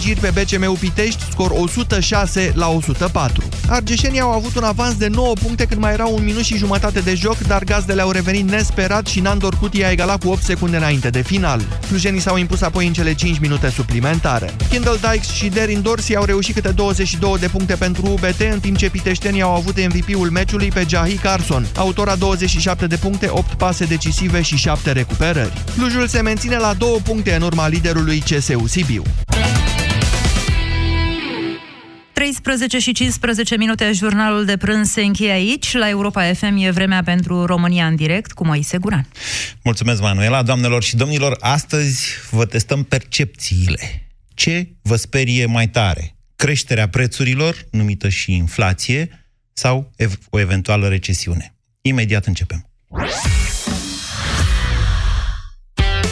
Giri pe BCM Pitești, scor 106 la 104. Argeșenii au avut un avans de 9 puncte când mai erau un minut și jumătate de joc, dar gazdele au revenit nesperat și Nandor Cuti a egalat cu 8 secunde înainte de final. Clujenii s-au impus apoi în cele 5 minute suplimentare. Kindle Dykes și Derin Dorsi au reușit câte 22 de puncte pentru UBT, în timp ce piteștenii au avut MVP-ul meciului pe Jahi Carson, autora 27 de puncte, 8 pase decisive și 7 recuperări. Clujul se menține la 2 puncte în urma liderului CSU Sibiu. 13 și 15 minute, jurnalul de prânz se încheie aici. La Europa FM e vremea pentru România în direct cu Moise Guran. Mulțumesc, Manuela. Doamnelor și domnilor, astăzi vă testăm percepțiile. Ce vă sperie mai tare? Creșterea prețurilor, numită și inflație, sau o eventuală recesiune? Imediat începem.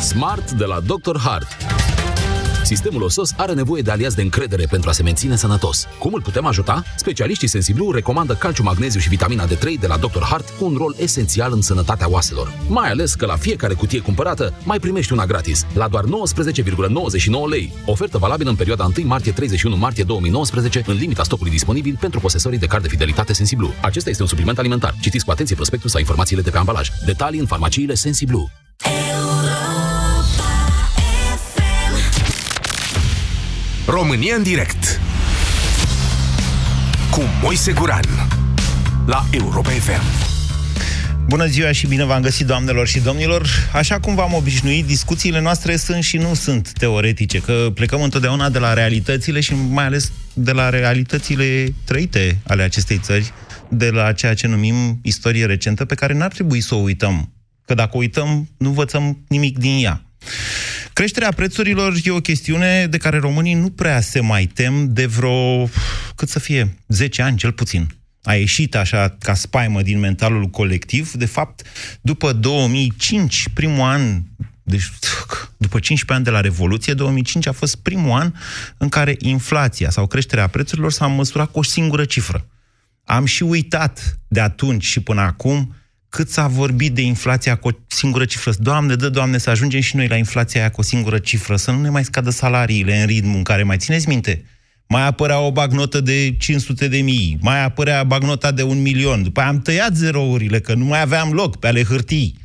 Smart de la Dr. Hart. Sistemul osos are nevoie de aliați de încredere pentru a se menține sănătos. Cum îl putem ajuta? Specialiștii Sensiblu recomandă calciu, magneziu și vitamina D3 de la Dr. Hart cu un rol esențial în sănătatea oaselor. Mai ales că la fiecare cutie cumpărată mai primești una gratis, la doar 19,99 lei. Ofertă valabilă în perioada 1 martie-31 martie 2019, în limita stocului disponibil pentru posesorii de card de fidelitate Sensiblu. Acesta este un supliment alimentar. Citiți cu atenție prospectul sau informațiile de pe ambalaj. Detalii în farmaciile Sensiblu. România în direct cu Moise Guran la Europa FM. Bună ziua și bine v-am găsit, doamnelor și domnilor. Așa cum v-am obișnuit, discuțiile noastre sunt și nu sunt teoretice, că plecăm întotdeauna de la realitățile și mai ales de la realitățile trăite ale acestei țări, de la ceea ce numim istorie recentă, pe care n-ar trebui să o uităm. Că dacă o uităm, nu învățăm nimic din ea. Creșterea prețurilor e o chestiune de care românii nu prea se mai tem de vreo, cât să fie, 10 ani cel puțin. A ieșit așa ca spaimă din mentalul colectiv. De fapt, după 2005, primul an deci, după 15 ani de la Revoluție, 2005 a fost primul an în care inflația sau creșterea prețurilor s-a măsurat cu o singură cifră. Am și uitat de atunci și până acum cât s-a vorbit de inflația cu o singură cifră. Doamne, dă, Doamne, să ajungem și noi la inflația aia cu o singură cifră, să nu ne mai scadă salariile în ritmul în care, mai țineți minte, mai apărea o bagnotă de 500 de mii, mai apărea bagnota de un milion, după aia am tăiat zerourile, că nu mai aveam loc pe ale hârtii.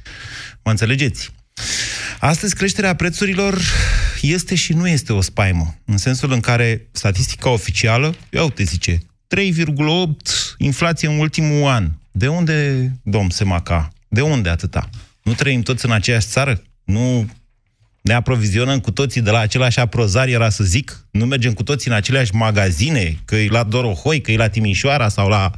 Mă înțelegeți? Astăzi creșterea prețurilor este și nu este o spaimă, în sensul în care statistica oficială, ia uite zice, 3,8 inflație în ultimul an, de unde, domn Semaca? De unde atâta? Nu trăim toți în aceeași țară? Nu ne aprovizionăm cu toții de la același aprozar, era să zic? Nu mergem cu toții în aceleași magazine? Că e la Dorohoi, că e la Timișoara sau la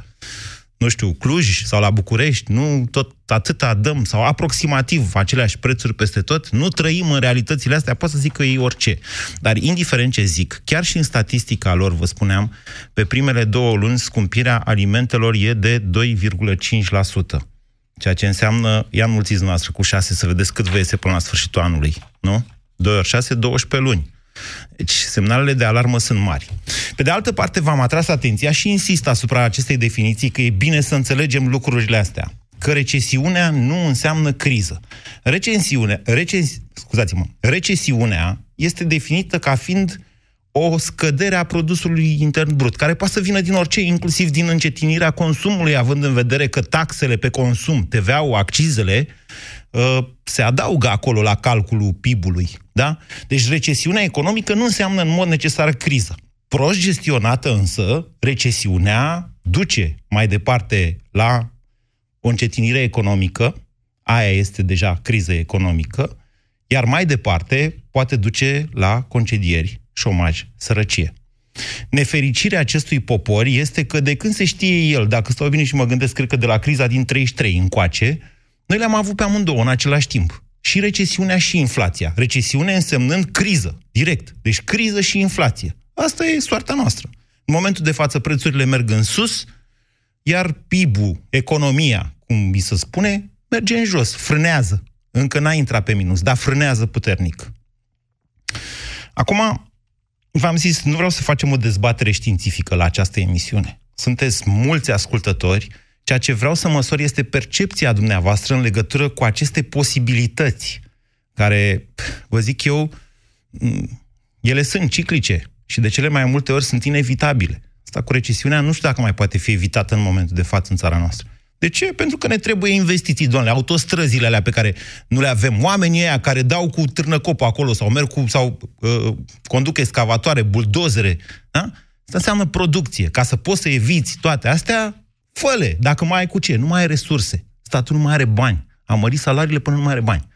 nu știu, Cluj sau la București, nu tot atâta dăm, sau aproximativ aceleași prețuri peste tot, nu trăim în realitățile astea, pot să zic că e orice. Dar indiferent ce zic, chiar și în statistica lor, vă spuneam, pe primele două luni scumpirea alimentelor e de 2,5%. Ceea ce înseamnă, ia înmulțiți noastră cu 6 să vedeți cât vă iese până la sfârșitul anului, nu? 2 ori 6, 12 luni. Deci semnalele de alarmă sunt mari. Pe de altă parte, v-am atras atenția și insist asupra acestei definiții că e bine să înțelegem lucrurile astea. Că recesiunea nu înseamnă criză. Recesiunea, reces, scuzați-mă, recesiunea este definită ca fiind o scădere a produsului intern brut, care poate să vină din orice, inclusiv din încetinirea consumului, având în vedere că taxele pe consum, TVA-ul, accizele, uh, se adaugă acolo la calculul PIB-ului. Da? Deci recesiunea economică nu înseamnă în mod necesar criză. Prost gestionată însă, recesiunea duce mai departe la o încetinire economică, aia este deja criză economică, iar mai departe poate duce la concedieri, șomaj, sărăcie. Nefericirea acestui popor este că de când se știe el, dacă stau bine și mă gândesc, cred că de la criza din 33 încoace, noi le-am avut pe amândouă în același timp. și recesiunea și inflația. Recesiune însemnând criză, direct. Deci criză și inflație. Asta e soarta noastră. În momentul de față prețurile merg în sus, iar PIB-ul, economia, cum mi se spune, merge în jos, frânează. Încă n-a intrat pe minus, dar frânează puternic. Acum, v-am zis, nu vreau să facem o dezbatere științifică la această emisiune. Sunteți mulți ascultători, ceea ce vreau să măsor este percepția dumneavoastră în legătură cu aceste posibilități, care, vă zic eu, ele sunt ciclice și de cele mai multe ori sunt inevitabile. Asta cu recesiunea nu știu dacă mai poate fi evitată în momentul de față în țara noastră. De ce? Pentru că ne trebuie investiții, doamne, autostrăzile alea pe care nu le avem, oamenii ăia care dau cu târnăcopul acolo sau merg cu, sau uh, conduc excavatoare, buldozere, da? Asta înseamnă producție. Ca să poți să eviți toate astea, fă Dacă mai ai cu ce? Nu mai ai resurse. Statul nu mai are bani. A mărit salariile până nu mai are bani.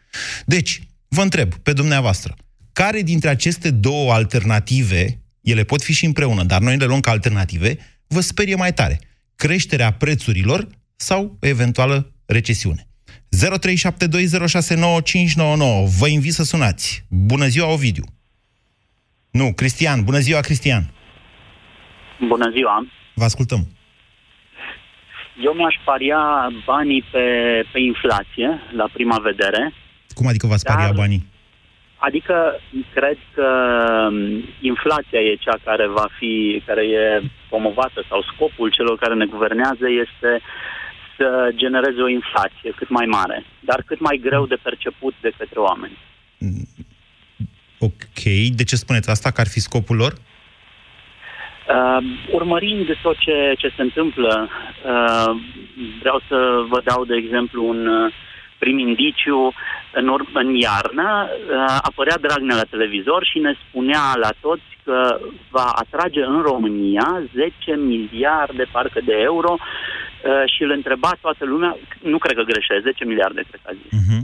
Deci, vă întreb pe dumneavoastră, care dintre aceste două alternative, ele pot fi și împreună, dar noi le luăm ca alternative, vă sperie mai tare? Creșterea prețurilor sau eventuală recesiune. 0372069599. Vă invit să sunați. Bună ziua, Ovidiu. Nu, Cristian. Bună ziua, Cristian. Bună ziua. Vă ascultăm. Eu mi-aș paria banii pe, pe inflație, la prima vedere. Cum adică v-ați dar, paria banii? Adică cred că um, inflația e cea care va fi, care e promovată sau scopul celor care ne guvernează este să genereze o inflație cât mai mare, dar cât mai greu de perceput de către oameni. Mm, ok. De ce spuneți asta? Că ar fi scopul lor? Uh, urmărind tot ce, ce se întâmplă, uh, vreau să vă dau, de exemplu, un uh, prim indiciu. În, ur- în iarnă uh, apărea Dragnea la televizor și ne spunea la toți că va atrage în România 10 miliarde, parcă, de euro uh, și îl întreba toată lumea, nu cred că greșesc, 10 miliarde, cred că a zis. Uh-huh.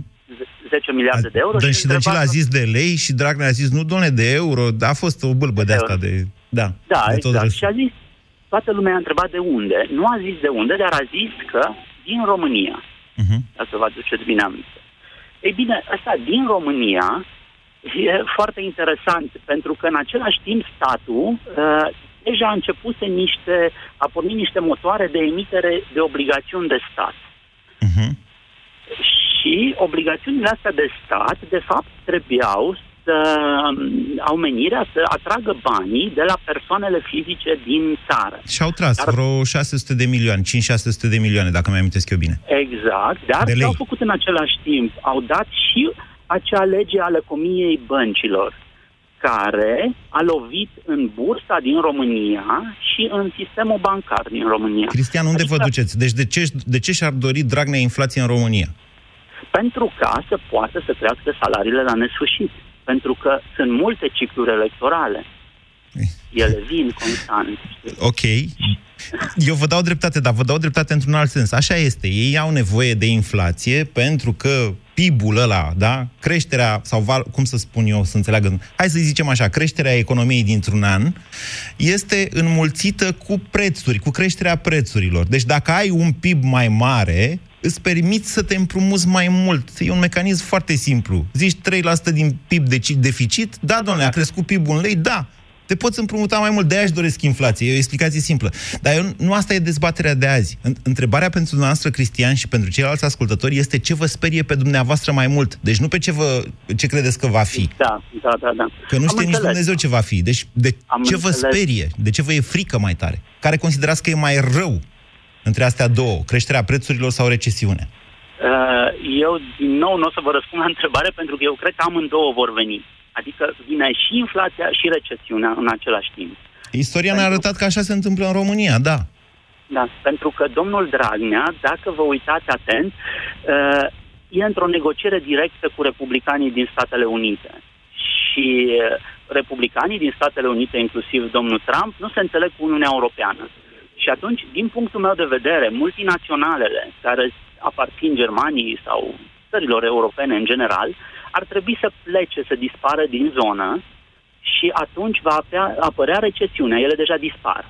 10 miliarde de euro. Dă, și, și Dăncilă a zis de lei și Dragnea a zis, nu, doamne, de euro, a fost o bâlbă de, de asta de... Da, da de exact. Tot și a zis, toată lumea a întrebat de unde. Nu a zis de unde, dar a zis că din România. Uh-huh. Ca să vă aduceți bine aminte. Ei bine, asta din România e foarte interesant, pentru că în același timp statul uh, deja a început niște, a pornit niște motoare de emitere de obligațiuni de stat. Uh-huh. Și obligațiunile astea de stat, de fapt, trebuiau să au menirea să atragă banii de la persoanele fizice din țară. Și au tras dar, vreo 600 de milioane, 5-600 de milioane, dacă mi-am amintesc eu bine. Exact, dar ce au făcut în același timp? Au dat și acea lege ale comiei băncilor, care a lovit în bursa din România și în sistemul bancar din România. Cristian, unde adică, vă duceți? Deci de ce, de ce și-ar dori Dragnea inflație în România? Pentru ca să poată să crească salariile la nesfârșit pentru că sunt multe cicluri electorale. Ele vin constant. Ok. Eu vă dau dreptate, dar vă dau dreptate într-un alt sens. Așa este. Ei au nevoie de inflație pentru că PIB-ul ăla, da? Creșterea, sau cum să spun eu, să înțeleagă, hai să zicem așa, creșterea economiei dintr-un an este înmulțită cu prețuri, cu creșterea prețurilor. Deci dacă ai un PIB mai mare, îți permiți să te împrumuți mai mult. E un mecanism foarte simplu. Zici 3% din PIB de deficit, da, doamne, a crescut PIB-ul în lei, da. Te poți împrumuta mai mult, de aia doresc inflație. E o explicație simplă. Dar eu, nu asta e dezbaterea de azi. Întrebarea pentru dumneavoastră, Cristian, și pentru ceilalți ascultători este ce vă sperie pe dumneavoastră mai mult. Deci nu pe ce, vă, ce credeți că va fi. Da, da, da. da. Că nu știe nici Dumnezeu ce va fi. Deci de Am ce înțeles. vă sperie? De ce vă e frică mai tare? Care considerați că e mai rău între astea două, creșterea prețurilor sau recesiune? Uh, eu, din nou, nu o să vă răspund la întrebare, pentru că eu cred că amândouă vor veni. Adică vine și inflația și recesiunea în același timp. Istoria ne-a arătat că așa se întâmplă în România, da. Da, pentru că domnul Dragnea, dacă vă uitați atent, uh, e într-o negociere directă cu republicanii din Statele Unite. Și uh, republicanii din Statele Unite, inclusiv domnul Trump, nu se înțeleg cu Uniunea Europeană. Și atunci, din punctul meu de vedere, multinaționalele care aparțin Germaniei sau țărilor europene în general, ar trebui să plece, să dispară din zonă și atunci va apărea, apărea recesiunea. Ele deja dispar.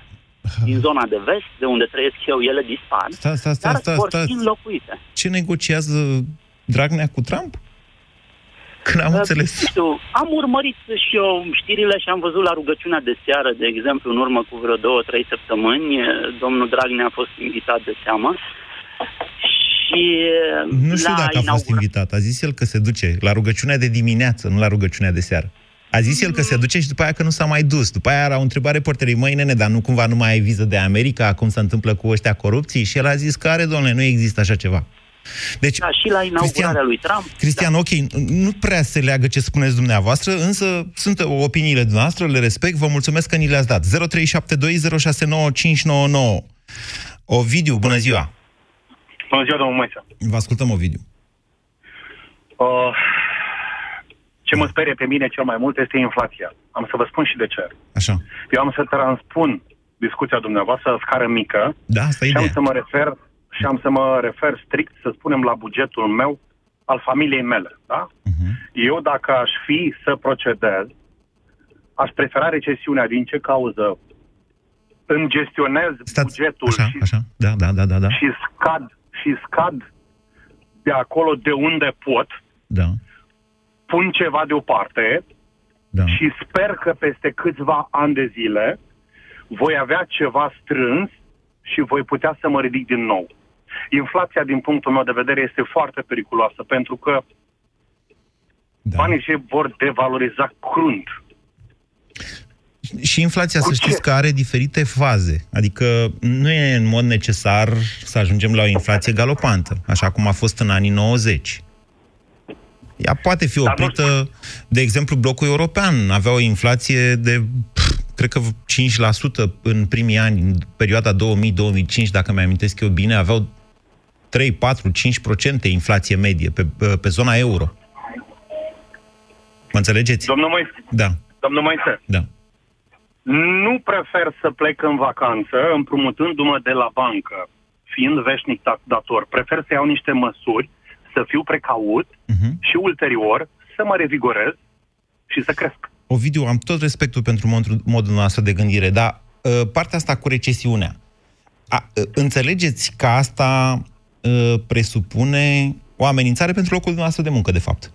Din zona de vest, de unde trăiesc eu, ele dispar, sta, sta, sta, dar sta, vor fi înlocuite. Ce negociază Dragnea cu Trump? Când am Uh, înțeles. Nu știu, am urmărit și eu știrile și am văzut la rugăciunea de seară, de exemplu, în urmă cu vreo două, trei săptămâni, eh, domnul Dragnea a fost invitat de seamă. Și Nu știu la dacă a fost inaugura- invitat. A zis el că se duce la rugăciunea de dimineață, nu la rugăciunea de seară. A zis el că se duce și după aia că nu s-a mai dus. După aia au întrebat reporterii, măi nene, dar nu cumva nu mai ai viză de America, cum se întâmplă cu ăștia corupții? Și el a zis că are, domnule, nu există așa ceva. Deci, Da, și la inaugurarea lui Trump. Cristian, ok, nu prea se leagă ce spuneți dumneavoastră, însă sunt opiniile dumneavoastră, le respect, vă mulțumesc că ni le-ați dat. 0372069599. Ovidiu, bună ziua! Bună ziua, domnul Moise. Vă ascultăm, Ovidiu. Uh, ce mă sperie pe mine cel mai mult este inflația. Am să vă spun și de ce. Așa. Eu am să transpun discuția dumneavoastră la scară mică Da, asta e și am ideea. să mă refer și am să mă refer strict, să spunem, la bugetul meu, al familiei mele. Da? Mhm. Eu, dacă aș fi să procedez, aș prefera recesiunea. Din ce cauză? Îmi gestionez Stați, bugetul așa, și așa, da, da, da, da, da, și scad și scad de acolo de unde pot, da, pun ceva deoparte da. și sper că peste câțiva ani de zile voi avea ceva strâns și voi putea să mă ridic din nou. Inflația, din punctul meu de vedere, este foarte periculoasă pentru că da. banii și vor devaloriza crunt. Și inflația, Cu să știți ce? că are diferite faze. Adică nu e în mod necesar să ajungem la o inflație galopantă, așa cum a fost în anii 90. Ea poate fi Dar nu oprită, de exemplu, blocul european avea o inflație de, pf, cred că 5% în primii ani, în perioada 2000-2005, dacă mi-amintesc eu bine, aveau 3, 4, 5% inflație medie pe, pe zona euro. Mă înțelegeți? Domnul Moise, Da, domnul Moise, da. nu prefer să plec în vacanță împrumutându-mă de la bancă, fiind veșnic dat- dator. Prefer să iau niște măsuri, să fiu precaut Mhm. și ulterior să mă revigorez și să cresc. Ovidiu, am tot respectul pentru modul, modul nostru de gândire, dar uh, partea asta cu recesiunea, a, uh, înțelegeți că asta uh, presupune o amenințare pentru locul dumneavoastră de muncă, de fapt.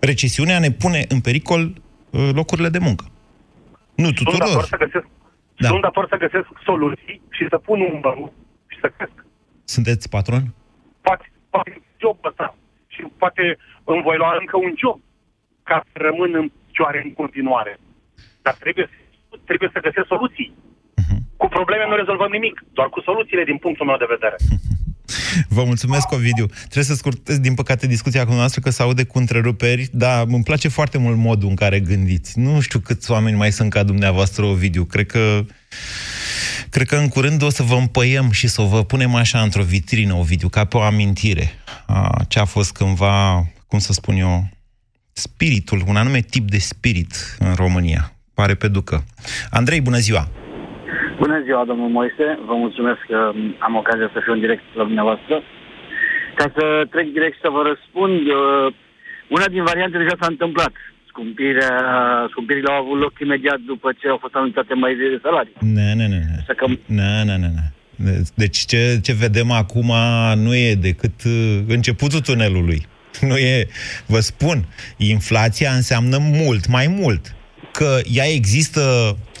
Recesiunea ne pune în pericol uh, locurile de muncă. Nu Sunt dator tuturor. să găsesc, Da. sunt dator să găsesc soluții și să pun un bău și să cresc. Sunteți patron? Poate, poate jobul ăsta și poate îmi voi lua încă un job ca să rămân în picioare în continuare. Dar trebuie, trebuie să găsesc soluții. Mhm. Cu probleme nu rezolvăm nimic, doar cu soluțiile din punctul meu de vedere. Vă mulțumesc, Ovidiu. Trebuie să scurtez, din păcate, discuția cu noastră, că se aude cu întreruperi, dar îmi place foarte mult modul în care gândiți. Nu știu câți oameni mai sunt ca dumneavoastră, Ovidiu. Cred că, cred că în curând o să vă împăiem și să vă punem așa într-o vitrină, Ovidiu, ca pe o amintire a ce a fost cândva, cum să spun eu, spiritul, un anume tip de spirit în România. Pare pe ducă. Andrei, bună ziua! Bună ziua, domnul Moise. Vă mulțumesc că am ocazia să fiu în direct la dumneavoastră. Ca să trec direct și să vă răspund, uh, una din variante deja s-a întâmplat. Scumpirea, scumpirile au avut loc imediat după ce au fost anunțate mai de salarii. Ne, ne, ne, ne. Așa că Ne, ne, ne, ne. Deci ce, ce vedem acum nu e decât uh, începutul tunelului. Nu e, vă spun, inflația înseamnă mult, mai mult. Că ea există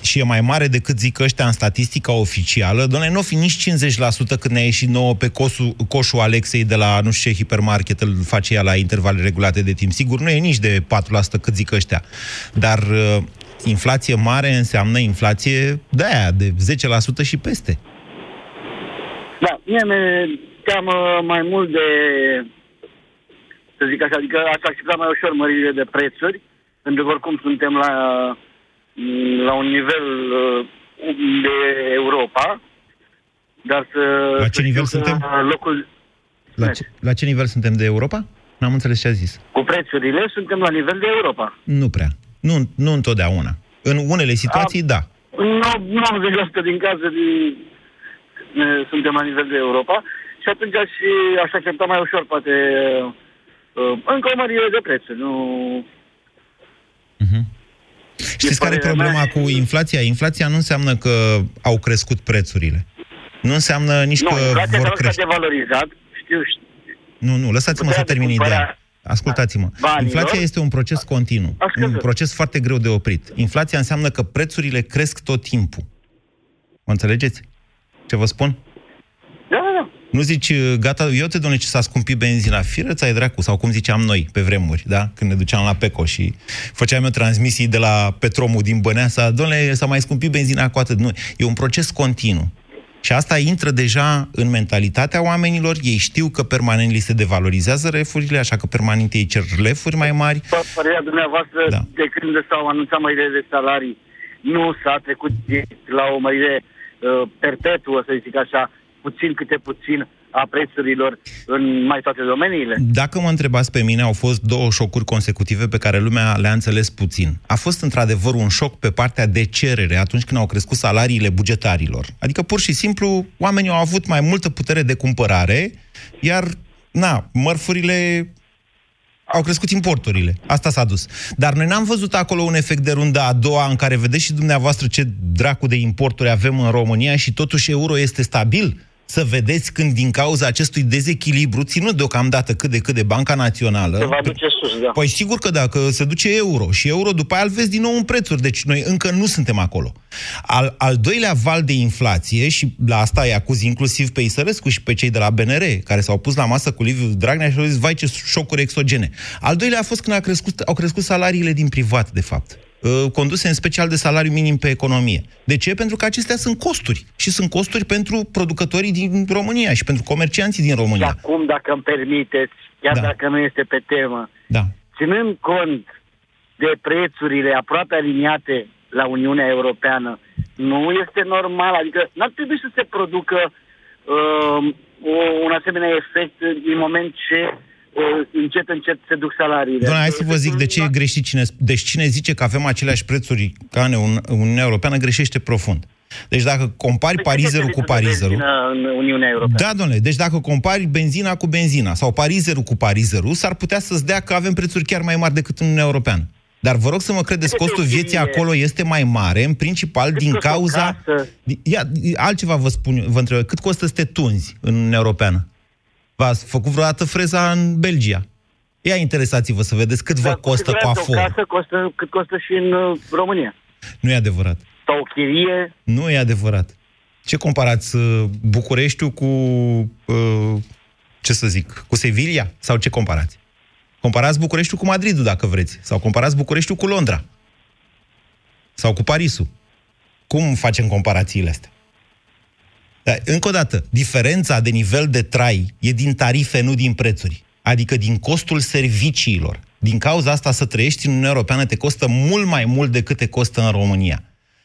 și e mai mare decât zic ăștia în statistica oficială, doamne, nu o fi nici 50% când ne-a ieșit nouă pe coșul, coșul Alexei de la nu știu ce hipermarket, îl face ea la intervale regulate de timp. Sigur, nu e nici de 4% cât zic ăștia. Dar uh, inflație mare înseamnă inflație de aia, de 10% și peste. Da, mie mi teamă mai mult de, să zic așa, adică aș accepta mai ușor măririle de prețuri, pentru că oricum suntem la, la un nivel uh, de Europa, dar să... La ce să nivel știu că suntem? Locul, La ce, la ce nivel suntem de Europa? N-am înțeles ce a zis. cu prețurile suntem la nivel de Europa. Nu prea. Nu, nu întotdeauna. În unele situații, da. În 90% din cazuri uh, suntem la nivel de Europa și atunci aș, aș accepta mai ușor, poate, uh, încă o mărire de prețuri. Nu... Știți care e părerea problema mea. cu inflația? Inflația nu înseamnă că au crescut prețurile. Nu înseamnă nici Nu, că inflația vor s-a crește. devalorizat, știu, știu. Nu, nu, lăsați-mă să Puterea de termin cumpăra- ideea. Ascultați-mă. Banilor. Inflația este un proces continuu. A scăzut. Un proces foarte greu de oprit. Inflația înseamnă că prețurile cresc tot timpul. Mă înțelegeți? Ce vă spun? Da, da, da. Nu zici, uh, gata, eu te domnule ce s-a scumpit benzina, firă ți-ai dracu, sau cum ziceam noi pe vremuri, da? Când ne duceam la Peco și făceam eu transmisii de la Petromul din Băneasa, domnule, s-a mai scumpit benzina cu atât. Nu, e un proces continuu. Și asta intră deja în mentalitatea oamenilor, ei știu că permanent li se devalorizează refurile, așa că permanent ei cer lefuri mai mari. P- Părerea dumneavoastră, Da. da. de când s-au anunțat mările de salarii, nu s-a trecut direct la o mărire uh, perpetuă, să zic așa, puțin câte puțin a prețurilor în mai toate domeniile? Dacă mă întrebați pe mine, au fost două șocuri consecutive pe care lumea le-a înțeles puțin. A fost într-adevăr un șoc pe partea de cerere atunci când au crescut salariile bugetarilor. Adică pur și simplu oamenii au avut mai multă putere de cumpărare, iar na, mărfurile au crescut importurile. Asta s-a dus. Dar noi n-am văzut acolo un efect de rundă a doua în care vedeți și dumneavoastră ce dracu de importuri avem în România și totuși euro este stabil. Să vedeți când din cauza acestui dezechilibru, ținut deocamdată cât de cât de Banca Națională... Se va duce sus, da. Păi sigur că da, că se duce euro și euro după aia îl vezi din nou în prețuri, deci noi încă nu suntem acolo. Al, al doilea val de inflație, și la asta îi acuz inclusiv pe Isărescu și pe cei de la BNR, care s-au pus la masă cu Liviu Dragnea și au zis, vai ce șocuri exogene. Al doilea a fost când a crescut, au crescut salariile din privat, de fapt uh, conduse în special de salariu minim pe economie. De ce? Pentru că acestea sunt costuri. Și sunt costuri pentru producătorii din România și pentru comercianții din Și România. acum, dacă îmi permiteți, chiar Da. da. dacă nu este pe temă, Da. ținând cont de prețurile aproape aliniate la Uniunea Europeană, nu este normal, adică n-ar trebui să se producă uh, o, un asemenea efect din moment ce uh, încet, încet se duc salariile. Doamne, hai să vă zic de ce e greșit cine... Deci cine zice că avem aceleași prețuri ca în Un- Uniunea Europeană, greșește profund. Deci dacă compari Păi parizerul câte cu litri de parizerul... benzină în Uniunea Europeană. Da, domnule, deci dacă compari benzina cu benzina sau parizerul cu parizerul, s-ar putea să-ți dea că avem prețuri chiar mai mari decât în Uniunea Europeană. Dar vă rog să mă credeți, Cât costul este o vieții chirie? acolo este mai mare, în principal Cât din costă o cauza... casă? Ia, altceva vă spun, eu, vă întreb, cât costă să te tunzi în Uniunea Europeană? V-ați făcut vreodată freza în Belgia? Ia interesați-vă să vedeți cât vă Dar cu costă siguranță coafor. O casă costă cât costă și în uh, România. Nu e adevărat. Sau o chirie. Nu e adevărat. Ce comparați uh, Bucureștiul cu, uh, ce să zic, cu Sevilla? Sau ce comparați? Comparați Bucureștiul cu Madridul, dacă vreți. Sau comparați Bucureștiul cu Londra. Sau cu Parisul. Cum facem comparațiile astea? Dar, încă o dată, diferența de nivel de trai e din tarife, nu din prețuri. Adică din costul serviciilor. Din cauza asta să trăiești în Uniunea Europeană te costă mult mai mult decât te costă în România.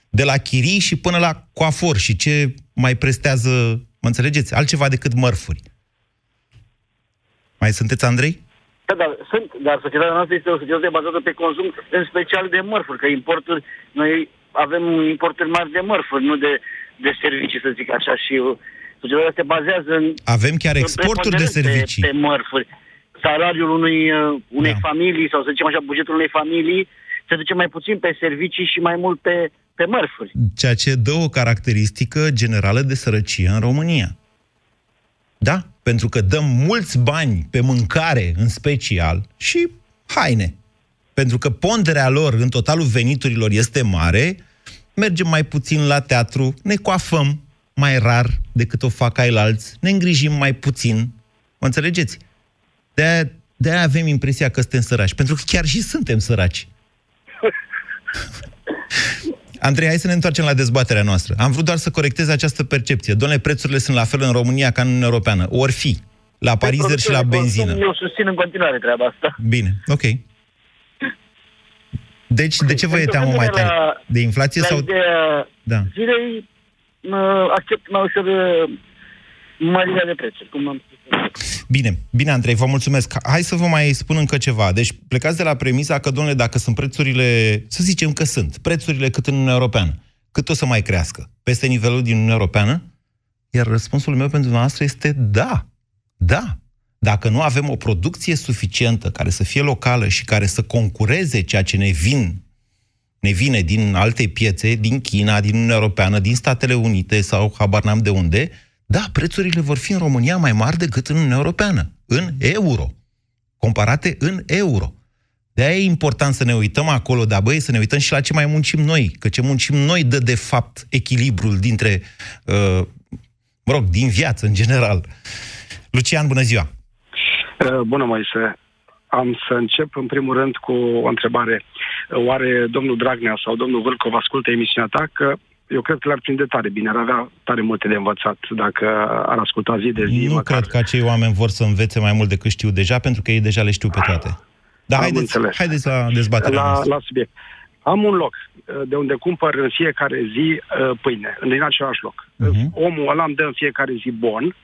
De la chirii și până la coafor și ce mai prestează, mă înțelegeți, altceva decât mărfuri. Mai sunteți, Andrei? Da, dar, sunt, dar societatea noastră este o societate bazată pe consum, în special de mărfuri, că importuri, noi avem importuri mari de mărfuri, nu de, de servicii, să zic așa, și uh, societatea se bazează în... Avem chiar în exporturi de preponderent servicii. Pe, pe mărfuri. Salariul unui, uh, unei Da. da. familii, sau să zicem așa, bugetul unei familii, se duce mai puțin pe servicii și mai mult pe, pe mărfuri. Ceea ce dă o caracteristică generală de sărăcie în România. Da? Pentru că dăm mulți bani pe mâncare în special și haine. Pentru că ponderea lor în totalul veniturilor este mare, mergem mai puțin la teatru, ne coafăm mai rar decât o fac alți, ne îngrijim mai puțin. Mă înțelegeți? De-aia, de-aia avem impresia că suntem săraci. Pentru că chiar și suntem săraci. Andrei, hai să ne întoarcem la dezbaterea noastră. Am vrut doar să corectez această percepție. Doamne, prețurile sunt la fel în România ca în Uniunea Europeană. Or fi. La parizer și la Producția de consum, benzină. Eu susțin în continuare treaba asta. Bine, ok. Deci, de ce vă e teamă mai tare? La- De inflație La sau... ideea Da. zilei, mă, accept mai ușor uh, mărirea de prețuri, cum am spus. Bine, bine, Andrei, vă mulțumesc. Hai să vă mai spun încă ceva. Deci, plecați de la premisa că, domnule, dacă sunt prețurile, să zicem că sunt, prețurile cât în Uniunea Europeană, cât o să mai crească? Peste nivelul din Uniunea Europeană? Iar răspunsul meu pentru noastră este da. Da. Dacă nu avem o producție suficientă care să fie locală și care să concureze ceea ce ne vin ne vine din alte piețe, din China, din Uniunea Europeană, din Statele Unite sau habar n-am de unde, da, prețurile vor fi în România mai mari decât în Uniunea Europeană, în euro. comparate în euro. De aia e important să ne uităm acolo, dar băi, să ne uităm și la ce mai muncim noi, că ce muncim noi dă de fapt echilibrul dintre, uh, mă rog, din viață în general. Lucian, bună ziua! Uh, bună, Moise! Am să încep în primul rând cu o întrebare. Oare domnul Dragnea sau domnul Vâlcov ascultă emisiunea ta? Că eu cred că l-ar prinde tare bine, ar avea tare multe de învățat dacă ar asculta zi de zi. Nu măcar. cred că acei oameni vor să învețe mai mult decât știu deja, pentru că ei deja le știu pe toate. Dar Am haideți, înțeles. haideți la dezbaterea la, noastră. la subiect. Am un loc uh, de unde cumpăr în fiecare zi uh, pâine, din același loc. Mhm. Omul ăla îmi dă în fiecare zi bon,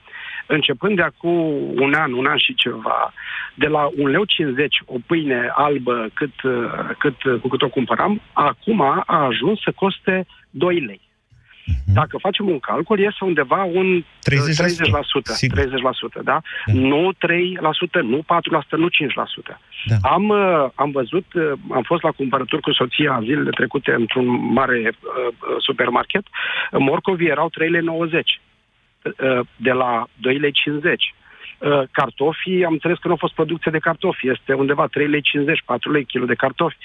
începând de acum un an, un an și ceva, de la 1,50 leu o pâine albă cât, uh, cât, uh, cu cât o cumpăram, acum a ajuns să coste 2 lei. Dacă facem un calcul, iese undeva un uh, 30%, 30%, sigur. 30% da? Nu 3%, nu 4%, nu 5%. Da. Am, uh, am văzut, uh, am fost la cumpărături cu soția zilele trecute într-un mare uh, supermarket. Morcovii erau 3,90 lei, uh, de la 2,50 lei. Uh, Cartofii, am înțeles că nu a fost producție de cartofi, este undeva 3,50 lei, 4 lei kilo de cartofi.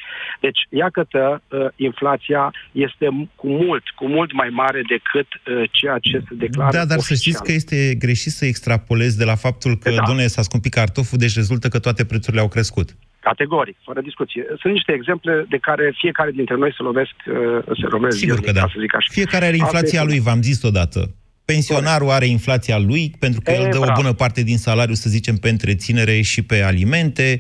Deci, iată, uh, inflația este m- cu mult, cu mult mai mare decât uh, ceea ce se declară Da, dar să oficial. știți că este greșit să extrapolezi de la faptul că, Da. da. domnule, s-a scumpit cartoful, deci rezultă că toate prețurile au crescut. Categoric, fără discuție. Sunt niște exemple de care fiecare dintre noi se lovesc, uh, se lovesc Sigur zilnic, că da. ca să zic așa. Fiecare are Asta inflația este- lui, v-am zis odată. Pensionarul are inflația lui, pentru că E, el dă o bravo. bună parte din salariu, să zicem, pe întreținere și pe alimente.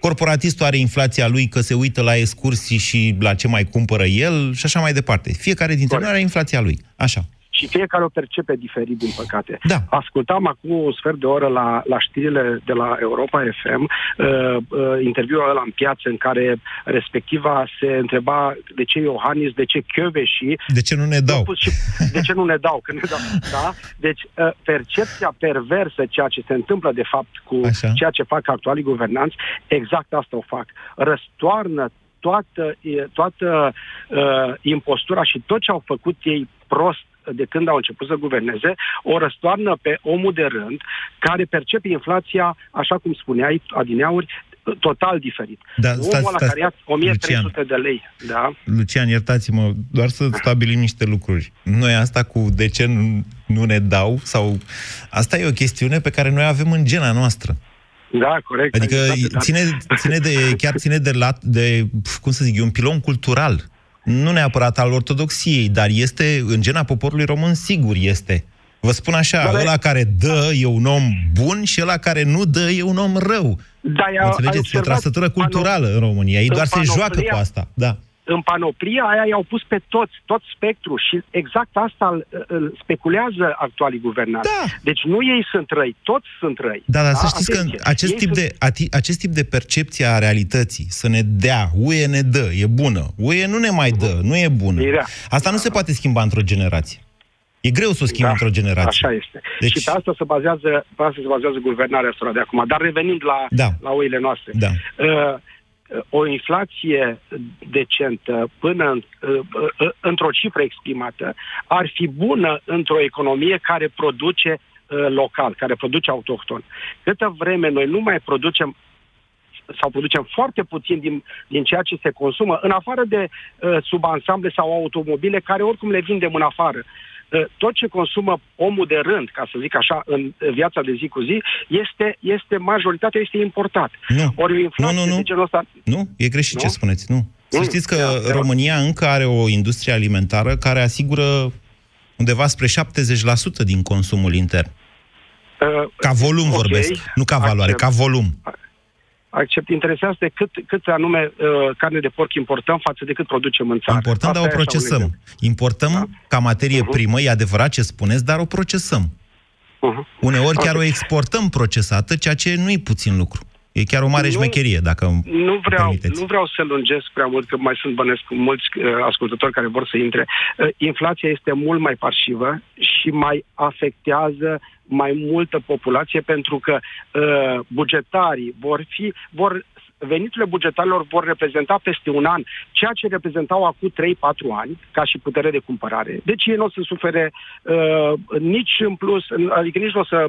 Corporatistul are inflația lui că se uită la excursii și la ce mai cumpără el și așa mai departe. Fiecare dintre Corect. noi are inflația lui. Așa. Și fiecare o percepe diferit, din păcate. Da. Ascultam acum un sfert de oră la, la știrile de la Europa FM, uh, uh, interviul ăla în piață în care respectiva se întreba de ce Iohannis, de ce și De ce nu ne dau? pus și de ce nu ne dau? Că ne dau da? Deci, uh, percepția perversă, ceea ce se întâmplă de fapt cu Așa. ceea ce fac actualii guvernanți, exact asta o fac. Răstoarnă toată, e, toată uh, impostura și tot ce au făcut ei prost de când au început să guverneze, o răstoarnă pe omul de rând, care percepe inflația, așa cum spuneai, adineauri, total diferit. Da, Omul stați, ăla stați, care ia 1300 de lei, da? Lucian, iertați-mă, doar să stabilim niște lucruri. Noi asta cu de ce nu, nu ne dau, sau... Asta e o chestiune pe care noi avem în gena noastră. Da, corect. Adică exact, da. ține, ține de, chiar ține de, la, de, cum să zic, e un pilon cultural. Nu neapărat al ortodoxiei, dar este, în gena poporului român, sigur este. Vă spun așa, Da, da. ăla care dă e un om bun și ăla care nu dă e un om rău. Da, ai- ai Înțelegeți? E o observat trăsătură culturală în România. Ei în doar se panoplia- joacă cu asta. Da. În panoplia aia i-au pus pe toți, tot spectru și exact asta îl, îl speculează actualii guvernanți. Da. Deci nu ei sunt răi, toți sunt răi. Da, dar să știți că Atenție. acest Ei tip, sunt- de, ati, acest tip de percepție a realității, să ne dea, UE ne dă, e bună, UE nu ne mai dă, nu e bună. E rea. Asta nu se poate schimba într-o generație. E greu să o schimbi Da, într-o generație. Așa este. Deci- Și pe asta se bazează, pe asta se bazează guvernarea asta de acum. Dar revenind la, Da. la oile noastre. Da. Uh, o inflație decentă până în, uh, uh, într-o cifră exprimată ar fi bună într-o economie care produce uh, local, care produce autohton. Câtă vreme noi nu mai producem sau producem foarte puțin din, din ceea ce se consumă, în afară de uh, subansamble sau automobile care oricum le vindem în afară. Uh, tot ce consumă omul de rând, ca să zic așa, în uh, viața de zi cu zi, este, este majoritatea este importat. Nu. Ori o inflație Nu, nu, nu. de genul ăsta... Nu? E greșit Nu? ce spuneți, nu. Să Mm, știți că da, da. România încă are o industrie alimentară care asigură undeva spre 70% din consumul intern. Uh, Ca volum ok, vorbesc, nu ca valoare, accept. ca volum. Accept. Interesează de cât, cât anume uh, carne de porc importăm față de cât producem în țară. Importăm, dar o Asta e așa un procesăm. exemplu. Importăm Da. ca materie Mhm. primă, e adevărat ce spuneți, dar o procesăm. Uh-huh. Uneori chiar Ok. o exportăm procesată, ceea ce nu e puțin lucru. E chiar o mare Nu- șmecherie, dacă îmi Nu vreau, permiteți. nu vreau să lungesc prea mult, că mai sunt bănesc mulți uh, ascultători care vor să intre. Uh, inflația este mult mai parsivă și mai afectează mai multă populație pentru că uh, bugetarii vor fi, vor veniturile bugetarilor vor reprezenta peste un an ceea ce reprezentau acum 3-4 ani ca și putere de cumpărare. Deci ei nu o să sufere uh, nici în plus, adică nici nu o să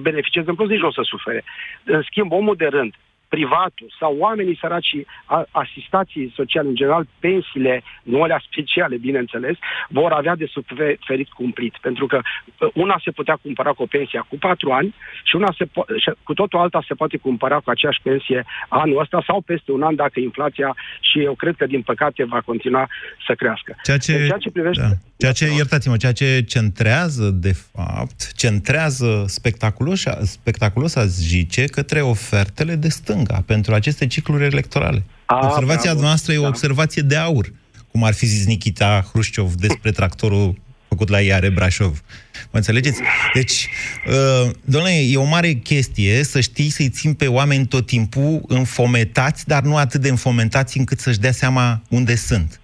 beneficieze în plus, nici nu o să sufere. În schimb, omul de rând, privatul sau oamenii săraci, a- asistații sociali în general, pensiile, nu alea speciale, bineînțeles, vor avea de suferit cumplit. Pentru că uh, una se putea cumpăra cu o pensie cu patru ani și una se po- și cu totul alta se poate cumpăra cu aceeași pensie anul ăsta sau peste un an dacă inflația și eu cred că din păcate va continua să crească. Ceea ce, În ceea ce privește... da. Ceea ce, iertați-mă, ceea ce centrează, de fapt, centrează spectaculos, spectaculos aș zice, către ofertele de stânga pentru aceste cicluri electorale. A, Observația bravo, noastră e o da. observație de aur, cum ar fi zis Nikita Hrușciov despre tractorul făcut la Iare Brașov. Mă înțelegeți? Deci, uh, domnule, e o mare chestie să știi să-i țin pe oameni tot timpul înfometați, dar nu atât de înfometați încât să-și dea seama unde sunt.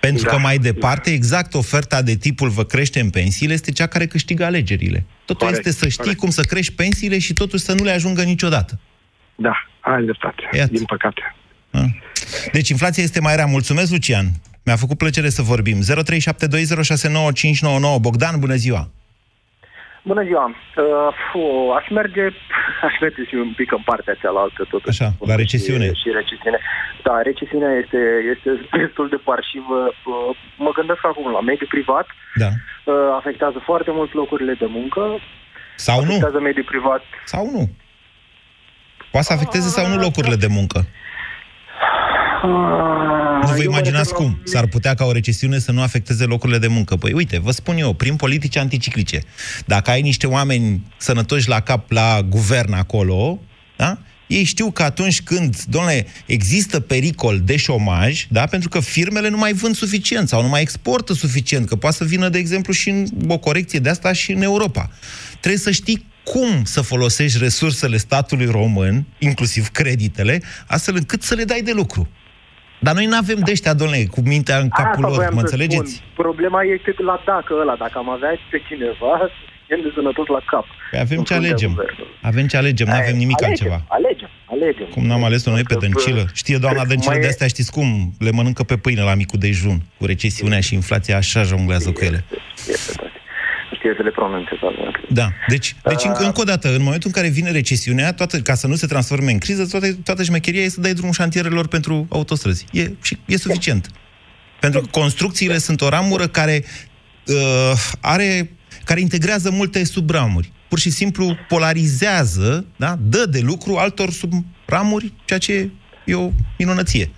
Pentru Da. că mai departe, exact oferta de tipul vă crește în pensiile este cea care câștigă alegerile. Totul Corect, este să știi corect. cum să crești pensiile și totuși să nu le ajungă niciodată. Da, ai dreptate, Iată. din păcate. A. Deci inflația este mai rea. Mulțumesc, Lucian. Mi-a făcut plăcere să vorbim. 0372069599. Bogdan, bună ziua! Bună ziua! Uh, fu, aș merge, aș merge și un pic în partea cealaltă, totuși. Așa, la recesiune. Și, și recesiune. Da, recesiunea este, este destul de parșivă. Uh, mă gândesc acum la mediul privat. Da. Uh, afectează foarte mult locurile de muncă. Sau nu? Afectează mediul privat. Sau nu? Poate să afecteze sau nu locurile de muncă? Uh, Nu vă eu mă imaginați refer la- cum s-ar putea ca o recesiune să nu afecteze locurile de muncă. Păi uite, vă spun eu, prin politici anticiclice, dacă ai niște oameni sănătoși la cap la guvern acolo, da? ei știu că atunci când, domnule, există pericol de șomaj, da? pentru că firmele nu mai vând suficient sau nu mai exportă suficient, că poate să vină, de exemplu, și în o corecție de asta și în Europa. Trebuie să știi cum să folosești resursele statului român, inclusiv creditele, astfel încât să le dai de lucru. Dar noi nu avem de ăștia, domnule, cu mintea în capul Asta lor, voiam mă să înțelegeți? Spun. Problema este la dacă ăla, dacă am avea pe cineva, e de sănătos la cap. Păi avem în ce fruntea alegem. guvernului. Avem ce alegem, nu avem nimic alegem, altceva. Alegem, alegem. Cum n-am ales-o noi pe Că, Dăncilă? Știe doamna cred că Dăncilă mai de e- astea, știți cum? Le mănâncă pe pâine la micul dejun. Cu recesiunea și inflația așa jonglează cu ele. Este, da. Știe să le pronunțe toate. Da. Deci, deci încă, încă o dată, în momentul în care vine recesiunea, toată, ca să nu se transforme în criză, toată, toată șmecheria e să dai drumul șantierelor pentru autostrăzi. E, și, e suficient. Pentru că construcțiile sunt o ramură care uh, are care integrează multe subramuri. Pur și simplu polarizează, da? dă de lucru altor subramuri, ceea ce e o minunăție.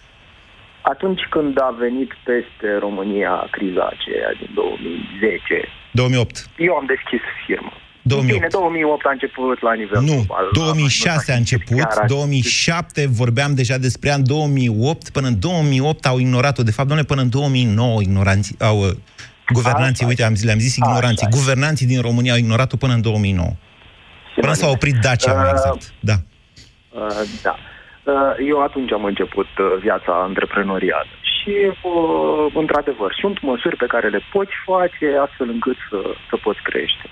Atunci când a venit peste România criza aceea din 2010, 2008. eu am deschis firmă. 2008. Bine, 2008 a început la nivel Nu, global. 2006 a început, Chiar a- 2007 vorbeam deja despre an 2008, până în 2008 au ignorat-o. De fapt, doamne, până în 2009 ignoranții, au, uh, guvernanții, uite, am zis, le-am zis ignoranții, Așa. guvernanții din România au ignorat-o până în 2009. Până s-a oprit Dacia, mai Uh, exact. Da. Uh, da. Uh, eu atunci am început uh, viața antreprenorială și, uh, într-adevăr, sunt măsuri pe care le poți face astfel încât să, să poți crește.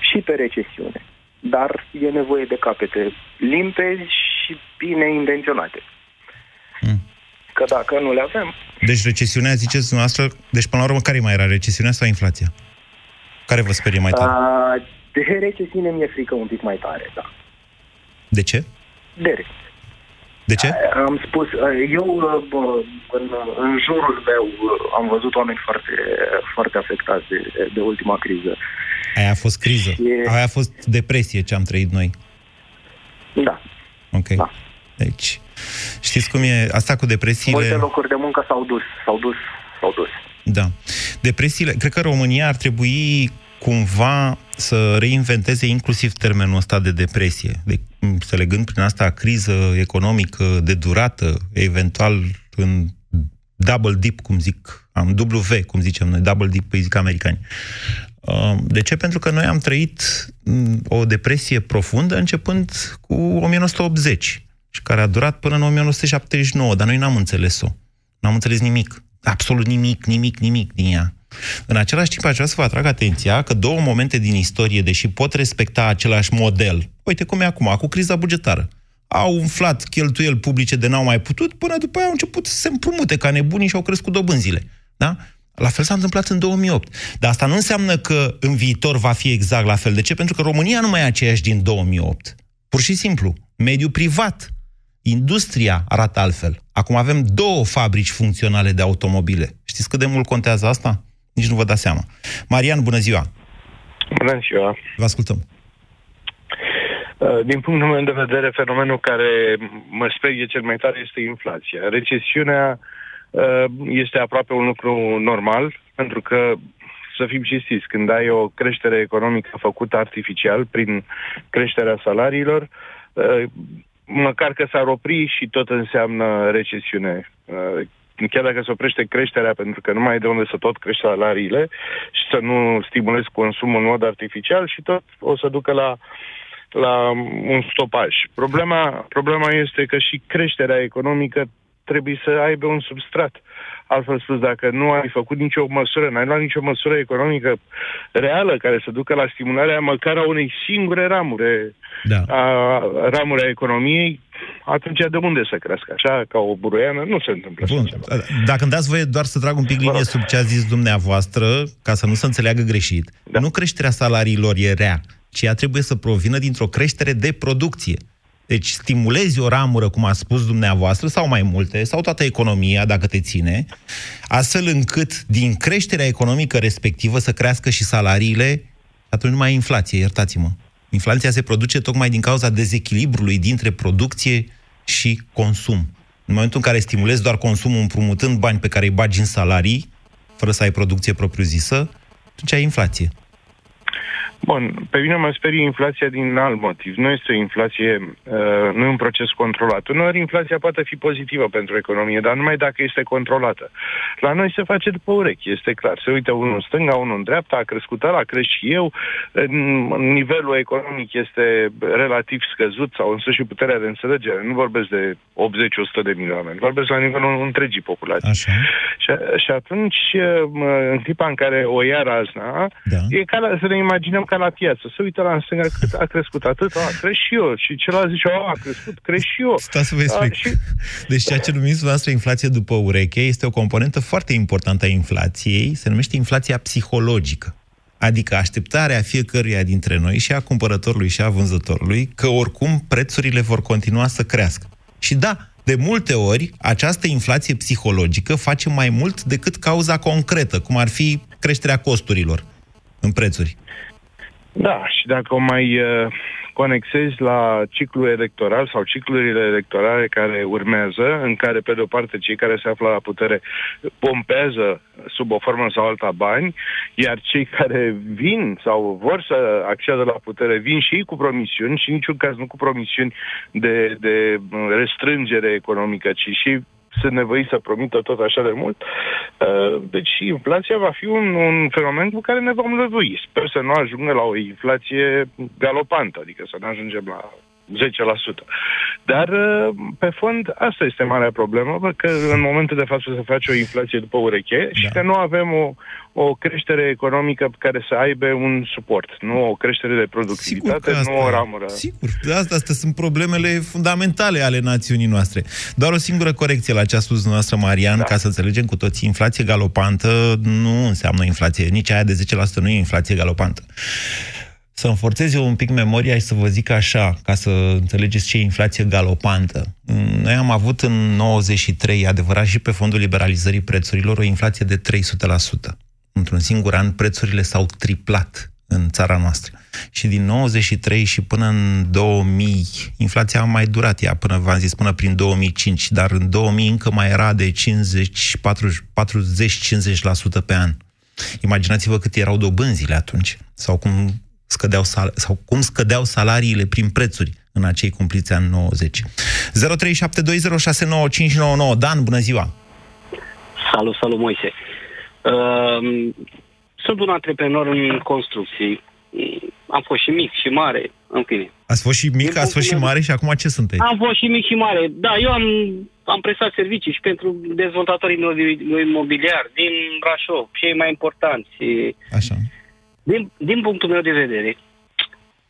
Și pe recesiune. Dar e nevoie de capete limpezi și bine intenționate. Mm. Că dacă nu le avem, Deci recesiunea, ziceți dumneavoastră, deci până la urmă care mai era, recesiunea sau inflația? Care vă sperie mai tare? uh, de recesiune mi-e frică un pic mai tare, da. De ce? De recesiune. De ce? Am spus, eu bă, în, în jurul meu am văzut oameni foarte, foarte afectați de, de ultima criză. Aia a fost criză. Și- Aia a fost depresie ce am trăit noi. Da. Ok. Da. Deci, știți cum e asta cu depresiile? Multe locuri de muncă s-au dus, s-au dus, s-au dus. Da. Depresiile, cred că România ar trebui cumva să reinventeze inclusiv termenul ăsta de depresie. De, înțelegând prin asta criză economică de durată, eventual în double dip, cum zic, am W, cum zicem noi, double dip, îi zic americani. Uh, De ce? Pentru că noi am trăit mm, o depresie profundă începând cu 1980 și care a durat până în 1979, dar noi n-am înțeles-o. N-am înțeles nimic. Absolut nimic, nimic, nimic din ea. În același timp, aș vrea să vă atrag atenția că două momente din istorie, deși pot respecta același model, uite cum e acum, cu criza bugetară, au umflat cheltuieli publice de n-au mai putut, până după aia au început să se împrumute ca nebunii și au crescut dobânzile. Da? La fel s-a întâmplat în 2008. Dar asta nu înseamnă că în viitor va fi exact la fel. De ce? Pentru că România nu mai e aceeași din 2008. Pur și simplu. Mediul privat Industria arată altfel. Acum avem două fabrici funcționale de automobile. Știți cât de mult contează asta? Nici nu vă dați seama. Marian, bună ziua! Bună ziua! Vă ascultăm. Uh, Din punctul meu de vedere, fenomenul care mă sperie cel mai tare este inflația. Recesiunea uh, este aproape un lucru normal, pentru că, să fim cinstiți, când ai o creștere economică făcută artificial prin creșterea salariilor, uh, măcar că s-ar opri și tot înseamnă recesiune. Uh, Chiar dacă se oprește creșterea pentru că nu mai e de unde să tot crești salariile și să nu stimulezi consumul în mod artificial și tot o să ducă la la un stopaj. Problema, problema este că și creșterea economică trebuie să aibă un substrat. Altfel spus, dacă nu ai făcut nicio măsură, n-ai luat nicio măsură economică reală care să ducă la stimularea măcar a unei singure ramure, da. a, ramure a economiei, atunci de unde să crească? Așa, ca o buruiană, nu se întâmplă Bun. așa ceva. Dacă îmi dați voie doar să trag un pic linie sub ce a zis dumneavoastră, ca să nu se înțeleagă greșit, da. nu creșterea salariilor e rea, ci ea trebuie să provină dintr-o creștere de producție. Deci stimulezi o ramură, cum a spus dumneavoastră, sau mai multe, sau toată economia, dacă te ține, astfel încât din creșterea economică respectivă să crească și salariile, atunci nu mai e inflație, iertați-mă. Inflația se produce tocmai din cauza dezechilibrului dintre producție și consum. În momentul în care stimulezi doar consumul împrumutând bani pe care îi bagi în salarii, fără să ai producție propriu-zisă, atunci ai inflație. Bun, pe mine mă sperie inflația din alt motiv. Nu este o inflație, uh, nu e un proces controlat. Uneori inflația poate fi pozitivă pentru economie, dar numai dacă este controlată. La noi se face după urechi, este clar. Se uită unul în stânga, unul în dreapta, a crescut ăla, cresc și eu. În- Nivelul economic este relativ scăzut sau în sfârșit puterea de înțelegere. Nu vorbesc de 80-100 de milioane, oameni, vorbesc la nivelul întregii populații. Așa. Și, și atunci, mă, în clipa în care o ia razna, Da. e ca la, să ne imaginăm ca la piață. Să uită la în stânga cât a crescut atât, a, cresc și eu. Și celălalt zice, a, a crescut, cresc și eu. Stați să vă A, explic. și, Deci ceea ce numiți dumneavoastră inflație după ureche este o componentă foarte importantă a inflației, se numește inflația psihologică. Adică așteptarea fiecăruia dintre noi, și a cumpărătorului și a vânzătorului, că oricum prețurile vor continua să crească. Și da, de multe ori, această inflație psihologică face mai mult decât cauza concretă, cum ar fi creșterea costurilor în prețuri. Da, și dacă o mai uh, conexezi la ciclul electoral sau ciclurile electorale care urmează, în care, pe de-o parte, cei care se află la putere pompează sub o formă sau alta bani, iar cei care vin sau vor să acceadă la putere vin și ei cu promisiuni și în niciun caz nu cu promisiuni de, de uh, restrângere economică, ci și sunt nevoiți să promită tot așa de mult. Uh, Deci inflația va fi un, un fenomen cu care ne vom lăvui. Sper să nu ajungă la o inflație galopantă, adică să nu ajungem la 10%. Dar, uh, pe fond, asta este marea problemă, bă, că în momentul de față se face o inflație după ureche și că nu avem o, o creștere economică care să aibă un suport, nu o creștere de productivitate, asta nu o e. ramură. Sigur, asta, astea sunt problemele fundamentale ale națiunii noastre. Doar o singură corecție la ce a spus dumneavoastră, Marian, da. ca să înțelegem cu toții, inflație galopantă nu înseamnă inflație. Nici aia de 10% nu e inflație galopantă. Să-mi forțez eu un pic memoria și să vă zic așa, ca să înțelegeți ce e inflație galopantă. Noi am avut în 93, adevărat și pe fondul liberalizării prețurilor, o inflație de 300%. Într-un singur an, prețurile s-au triplat în țara noastră. Și din 93 și până în 2000, inflația a mai durat ea, până, v-am zis, până prin 2005, dar în 2000 încă mai era de 50, 40-50% pe an. Imaginați-vă cât erau dobânzile atunci, sau cum scădeau, sal- sau cum scădeau salariile prin prețuri în acei cumpliți ani 90. 0372069599 Dan, bună ziua! Salut, salut, Moise. Uh, sunt un antreprenor în construcții. Am fost și mic și mare, în fine. Ați fost și mic, ați fost și mare și acum ce sunteți? Am fost și mic și mare. Da, eu am, am prestat servicii și pentru dezvoltatorii imobi- imobiliari din Brașov, cei mai importanți. Așa. Din, din punctul meu de vedere,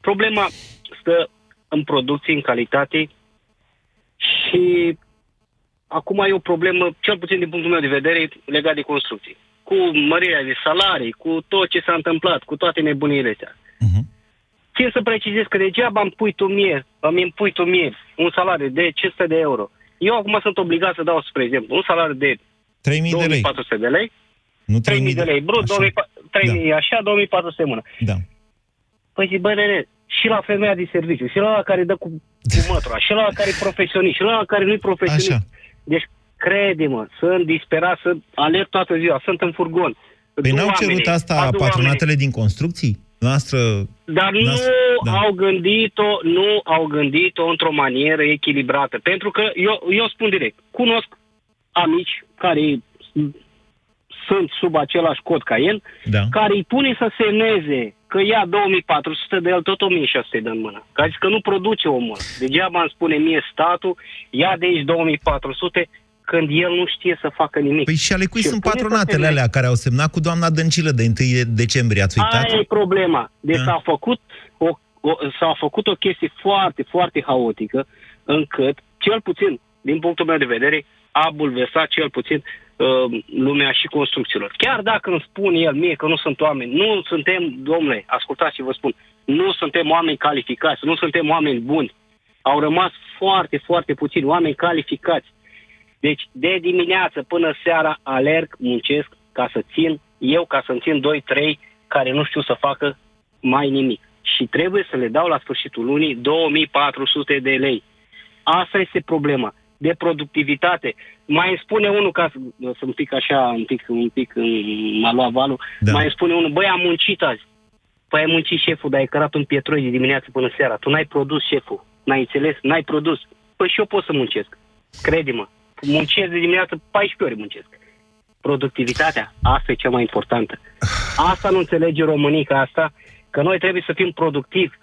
problema stă în producție, în calitate și acum e o problemă, cel puțin din punctul meu de vedere, legat de construcții. Cu mărirea de salarii, cu tot ce s-a întâmplat, cu toate nebunile astea. țin să precizez că degeaba îmi pui tu mie, îmi impui tu mie un salariu de 500 de euro. Eu acum sunt obligat să dau, spre exemplu, un salariu de 3000 de lei. 2400 de lei, Nu 3000 de lei brut, Așa. 2000, 3000 așa, 2400 mână. Da. Păi zic, bă, nene, și la femeia din serviciu, și la ăla care dă cu, cu mătura, și la ăla care e profesionist, și la ăla care nu e profesionist. Așa. Deci, crede-mă, sunt disperat să alerg toată ziua, sunt în furgon. Păi Du n-au oamenii, cerut asta adu patronatele din construcții? Noastră... Dar nu Noastră- da. au gândit-o, nu au gândit-o într-o manieră echilibrată. Pentru că eu, eu spun direct, cunosc amici care sunt sub același cod ca el, Da. care îi pune să semneze că ia 2400 de el, tot 1600 de în mână. Că zic că nu produce omul. Degeaba îmi spune mie statul, ia de aici 2400, când el nu știe să facă nimic. Păi și ale cui Și sunt pune să patronatele semneze. alea care au semnat cu doamna Dăncilă de 1 decembrie? Ați uitat? Aia e problema. Deci Da. s-a făcut o, o, s-a făcut o chestie foarte, foarte haotică, încât, cel puțin, din punctul meu de vedere, a bulversat cel puțin uh, lumea și construcțiilor. Chiar dacă îmi spune el mie că nu sunt oameni, nu suntem, domnule, ascultați și vă spun, nu suntem oameni calificați, nu suntem oameni buni. Au rămas foarte, foarte puțini oameni calificați. Deci, de dimineață până seara alerg, muncesc ca să țin, eu ca să-mi țin 2-3 care nu știu să facă mai nimic. Și trebuie să le dau la sfârșitul lunii 2400 de lei. Asta este problema de productivitate. Mai îmi spune unul, ca să, să un pic așa, un pic, un pic în- m-a luat valul, Da. mai îmi spune unul, băi, am muncit azi. Păi ai muncit șeful, dar ai cărat un pietroi de dimineață până seara. Tu n-ai produs șeful. N-ai înțeles? N-ai produs. Păi și eu pot să muncesc. Crede-mă. Muncesc de dimineață 14 ore muncesc. Productivitatea, asta e cea mai importantă. Asta nu înțelege românica asta, că noi trebuie să fim productivi.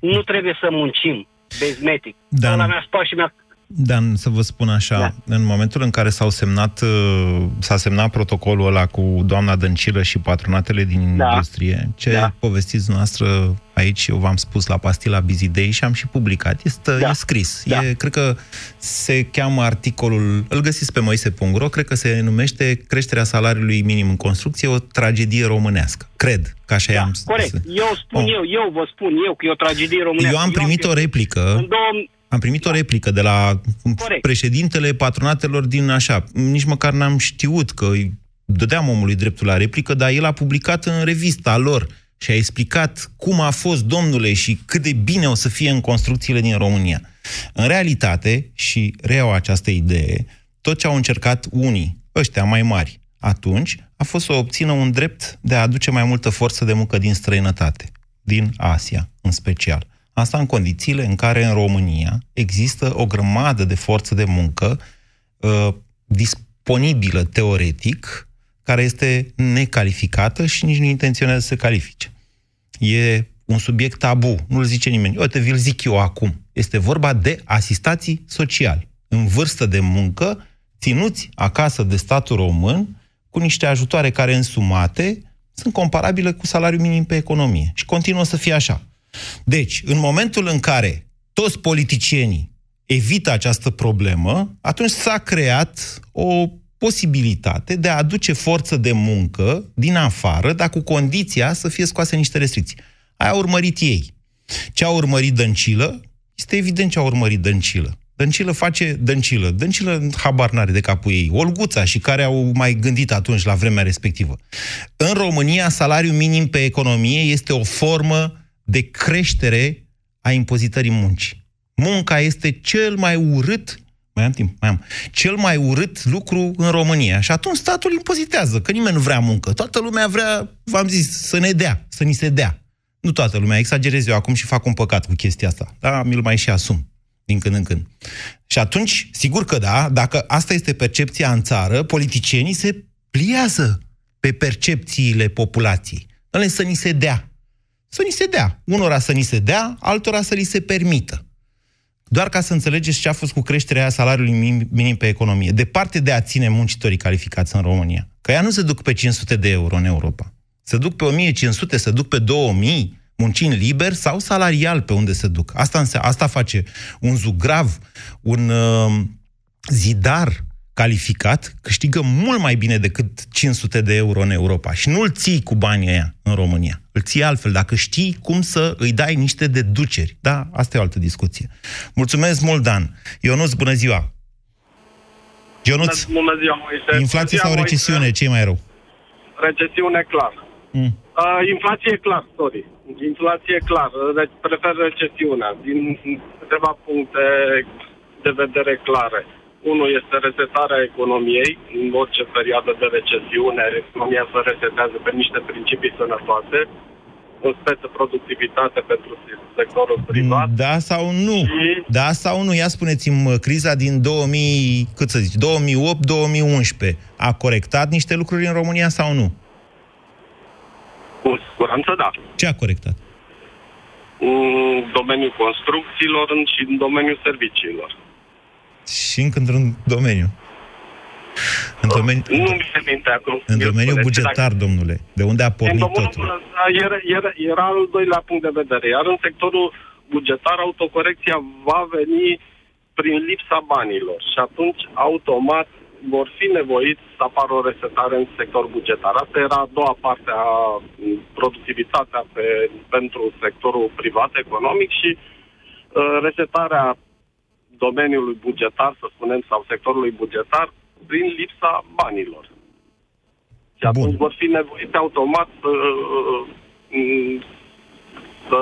Nu trebuie să muncim bezmetic. Da. Ăla mi-a spus și mi-a Dan, să vă spun așa, da. în momentul în care s-au semnat, uh, s-a semnat protocolul ăla cu doamna Dăncilă și patronatele din Da. industrie, ce Da. povestiți noastră aici, eu v-am spus la Pastila Busy Day și am și publicat, este Da. e scris. Da. E, cred că se cheamă articolul, îl găsiți pe moise.ro, cred că se numește creșterea salariului minim în construcție, o tragedie românească. Cred că așa i-am Corect. Eu spun Oh. eu, eu vă spun eu că e o tragedie românească. Eu am primit o replică În două... am primit o replică de la Corect. președintele patronatelor din așa. Nici măcar n-am știut că îi dădeam omului dreptul la replică, dar el a publicat în revista lor și a explicat cum a fost, domnule, și cât de bine o să fie în construcțiile din România. În realitate, și reiau această idee, tot ce au încercat unii, ăștia mai mari, atunci, a fost să obțină un drept de a aduce mai multă forță de muncă din străinătate, din Asia în special. Asta în condițiile în care în România există o grămadă de forță de muncă uh, disponibilă teoretic, care este necalificată și nici nu intenționează să se califice. E un subiect tabu, nu-l zice nimeni. Uite, vi-l zic eu acum. Este vorba de asistații sociali, în vârstă de muncă, ținuți acasă de statul român, cu niște ajutoare care însumate sunt comparabile cu salariul minim pe economie. Și continuă să fie așa. Deci, în momentul în care toți politicienii evită această problemă, atunci s-a creat o posibilitate de a aduce forță de muncă din afară, dar cu condiția să fie scoase niște restricții. Aia a urmărit ei. Ce a urmărit Dăncilă? Este evident ce a urmărit Dăncilă. Dăncilă face Dăncilă. Dăncilă habar n-are de capul ei. Olguța și care au mai gândit atunci la vremea respectivă. În România, salariul minim pe economie este o formă de creștere a impozitării muncii. Munca este cel mai urât mai am timp, mai am. Cel mai urât lucru în România. Și atunci statul impozitează, că nimeni nu vrea muncă. Toată lumea vrea, v-am zis, să ne dea, să ni se dea. Nu toată lumea, exagerez eu acum și fac un păcat cu chestia asta. Da, mi-l mai și asum din când în când. Și atunci, sigur că da, dacă asta este percepția în țară, politicienii se pliază pe percepțiile populației. Doamne, să ni se dea. Să ni se dea. Unora să ni se dea, altora să li se permită. Doar ca să înțelegeți ce a fost cu creșterea salariului minim, minim pe economie. Departe de a ține muncitorii calificați în România. Că ea nu se duc pe 500 de euro în Europa. Se duc pe 1500, se duc pe 2000, muncind liber sau salarial pe unde se duc. Asta, înse- asta face un zugrav, un uh, zidar calificat câștigă mult mai bine decât 500 de euro în Europa. Și nu îl ții cu banii ăia în România. Îl ții altfel, dacă știi cum să îi dai niște deduceri. Da, asta e o altă discuție. Mulțumesc mult, Dan. Ionuț, bună ziua! Ionuț, Bună ziua, Moise. inflație Bună sau ziua, recesiune, ce mai rău? Moise. Recesiune, clar. Mm. Uh, inflație, clar, sorry. Inflație, clar. Re- prefer recesiunea, din câteva puncte de vedere clare. Unul este resetarea economiei. În orice perioadă de recesiune, economia se resetează pe niște principii sănătoase. În speță productivitate pentru sectorul privat. Da sau nu? Da sau nu? Ia spuneți-mi, uh, criza din 2000, cât să zici, 2008-2011 a corectat niște lucruri în România sau nu? Cu siguranță, da. Ce a corectat? În domeniul construcțiilor și în domeniul serviciilor. Și încă într-un domeniu. În, domeniu, Nu mi se minte acum. în Eu domeniul spuneți, bugetar, domnule, de unde a În pornit domeniul totul. ăsta era, era, era al doilea punct de vedere. Iar în sectorul bugetar, autocorecția va veni prin lipsa banilor. Și atunci, automat, vor fi nevoiți să apară o resetare în sector bugetar. Asta era a doua parte a m, productivitatea pe, pentru sectorul privat economic și uh, resetarea domeniului bugetar, să spunem, sau sectorului bugetar, prin lipsa banilor. Și atunci vor fi nevoiți automat să, uh, să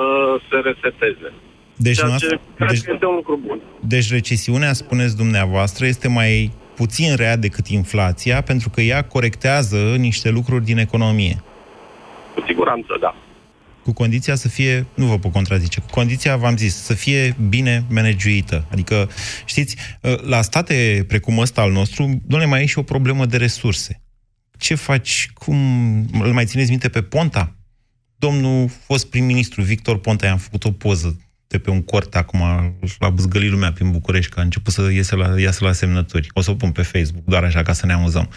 se reseteze. Deci, Ceea noastră- ce cred deci- că este un lucru bun. Deci recesiunea, spuneți dumneavoastră, este mai puțin rea decât inflația, pentru că ea corectează niște lucruri din economie. Cu siguranță, da. Cu condiția să fie, nu vă pot contrazice, cu condiția, v-am zis, să fie bine managuită. Adică, știți, la state precum ăsta al nostru, nu mai e și o problemă de resurse. Ce faci? Cum îl mai țineți minte pe Ponta? Domnul fost prim-ministru Victor Ponta, i-am făcut o poză de pe un cort acum, l-a buzgălit lumea prin București, că a început să iese la, iasă la semnături. O să o pun pe Facebook, doar așa ca să ne amuzăm.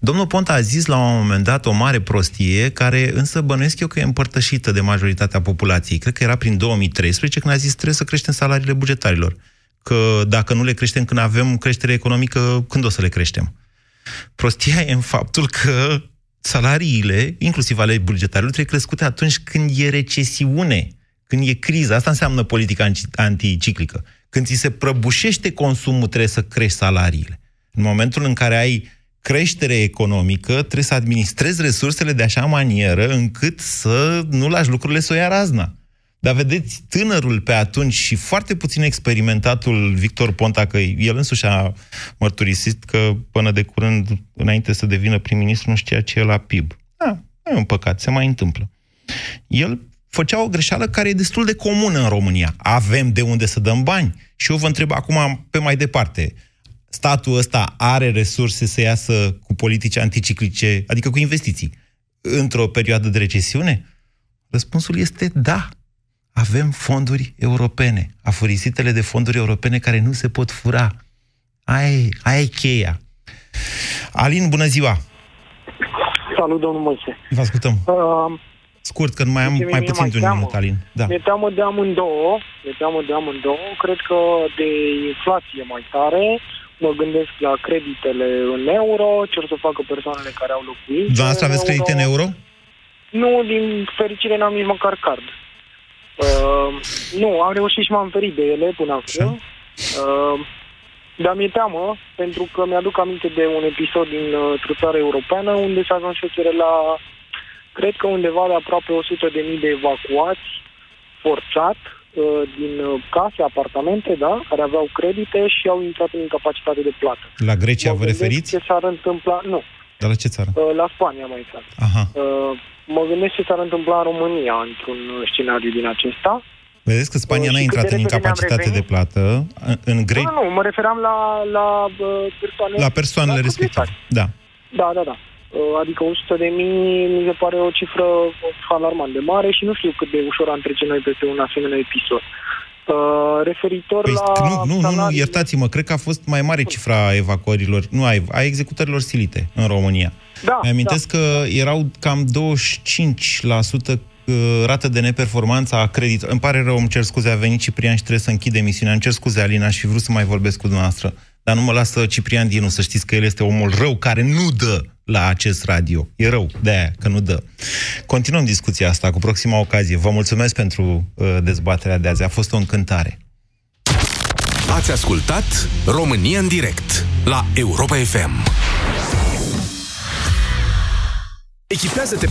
Domnul Ponta a zis la un moment dat o mare prostie, care însă bănuiesc eu că e împărtășită de majoritatea populației. Cred că era prin 2013 când a zis trebuie să creștem salariile bugetarilor. Că dacă nu le creștem când avem creștere economică, când o să le creștem? Prostia e în faptul că salariile, inclusiv ale bugetarilor, trebuie crescute atunci când e recesiune, când e criză. Asta înseamnă politica anti- anticiclică. Când ți se prăbușește consumul, trebuie să crești salariile. În momentul în care ai creștere economică, trebuie să administrezi resursele de așa manieră încât să nu lași lucrurile să o ia razna. Dar vedeți, tânărul pe atunci și foarte puțin experimentatul Victor Ponta, că el însuși a mărturisit că până de curând, înainte să devină prim-ministru, nu știa ce e la PIB. Da, e un păcat, se mai întâmplă. El făcea o greșeală care e destul de comună în România. Avem de unde să dăm bani. Și eu vă întreb acum pe mai departe. Statul ăsta are resurse să iasă cu politici anticiclice, adică cu investiții, într-o perioadă de recesiune? Răspunsul este da. Avem fonduri europene, afurisitele de fonduri europene care nu se pot fura. Aia e, aia e cheia. Alin, bună ziua! Salut, domnul Moise. Vă ascultăm. Uh, Scurt, că nu mai am Mie mai mi-e puțin mai de un teamă. minut, Alin. Da. Mi-e teamă de amândouă, mi-e teamă de amândouă. Cred că de inflație mai tare, mă gândesc la creditele în euro, ce or să facă persoanele care au locuințe Dumneavoastră aveți credite în euro? Nu, din fericire n-am nici măcar card. Uh, nu, am reușit și m-am ferit de ele până acum. Uh, dar mi-e teamă, pentru că mi-aduc aminte de un episod din uh, o țară europeană unde s-a ajuns la, cred că undeva de aproape 100 de mii de evacuați forțat uh, din uh, case, apartamente, da, care aveau credite și au intrat în incapacitate de plată. La Grecia Mă vă gândesc referiți? Ce s-ar întâmpla? Nu. Dar la ce țară? Uh, La Spania mai exact. Aha. Uh, Mă gândesc ce s-ar întâmpla în România într-un uh, scenariu din acesta. Vedeți că Spania Uh, n-a și cât intrat de în repede ne-am incapacitate de revenit? plată. În- În Nu, Grecia, nu, nu, mă referam la, la uh, persoane... la persoanele la respective. Da. Da, da, da. Uh, Adică 100 de mii mi se pare o cifră alarmant de mare și nu știu cât de ușor am trece noi peste un asemenea episod. Uh, referitor Păi, la nu, nu, nu, nu, salarii- iertați-mă, cred că a fost mai mare cifra evacuărilor, nu, a, a executărilor silite în România. Da, Mi-amintesc că erau cam 25% rată de neperformanță a credit. Îmi pare rău, îmi cer scuze, a venit Ciprian și trebuie să închid emisiunea. Îmi cer scuze, Alina, aș fi vrut să mai vorbesc cu dumneavoastră. Dar nu mă lasă Ciprian Dinu să știți că el este omul rău care nu dă la acest radio. E rău de aia că nu dă. Continuăm discuția asta cu proxima ocazie. Vă mulțumesc pentru uh, dezbaterea de azi. A fost o încântare. Ați ascultat România în direct la Europa FM. Echipează-te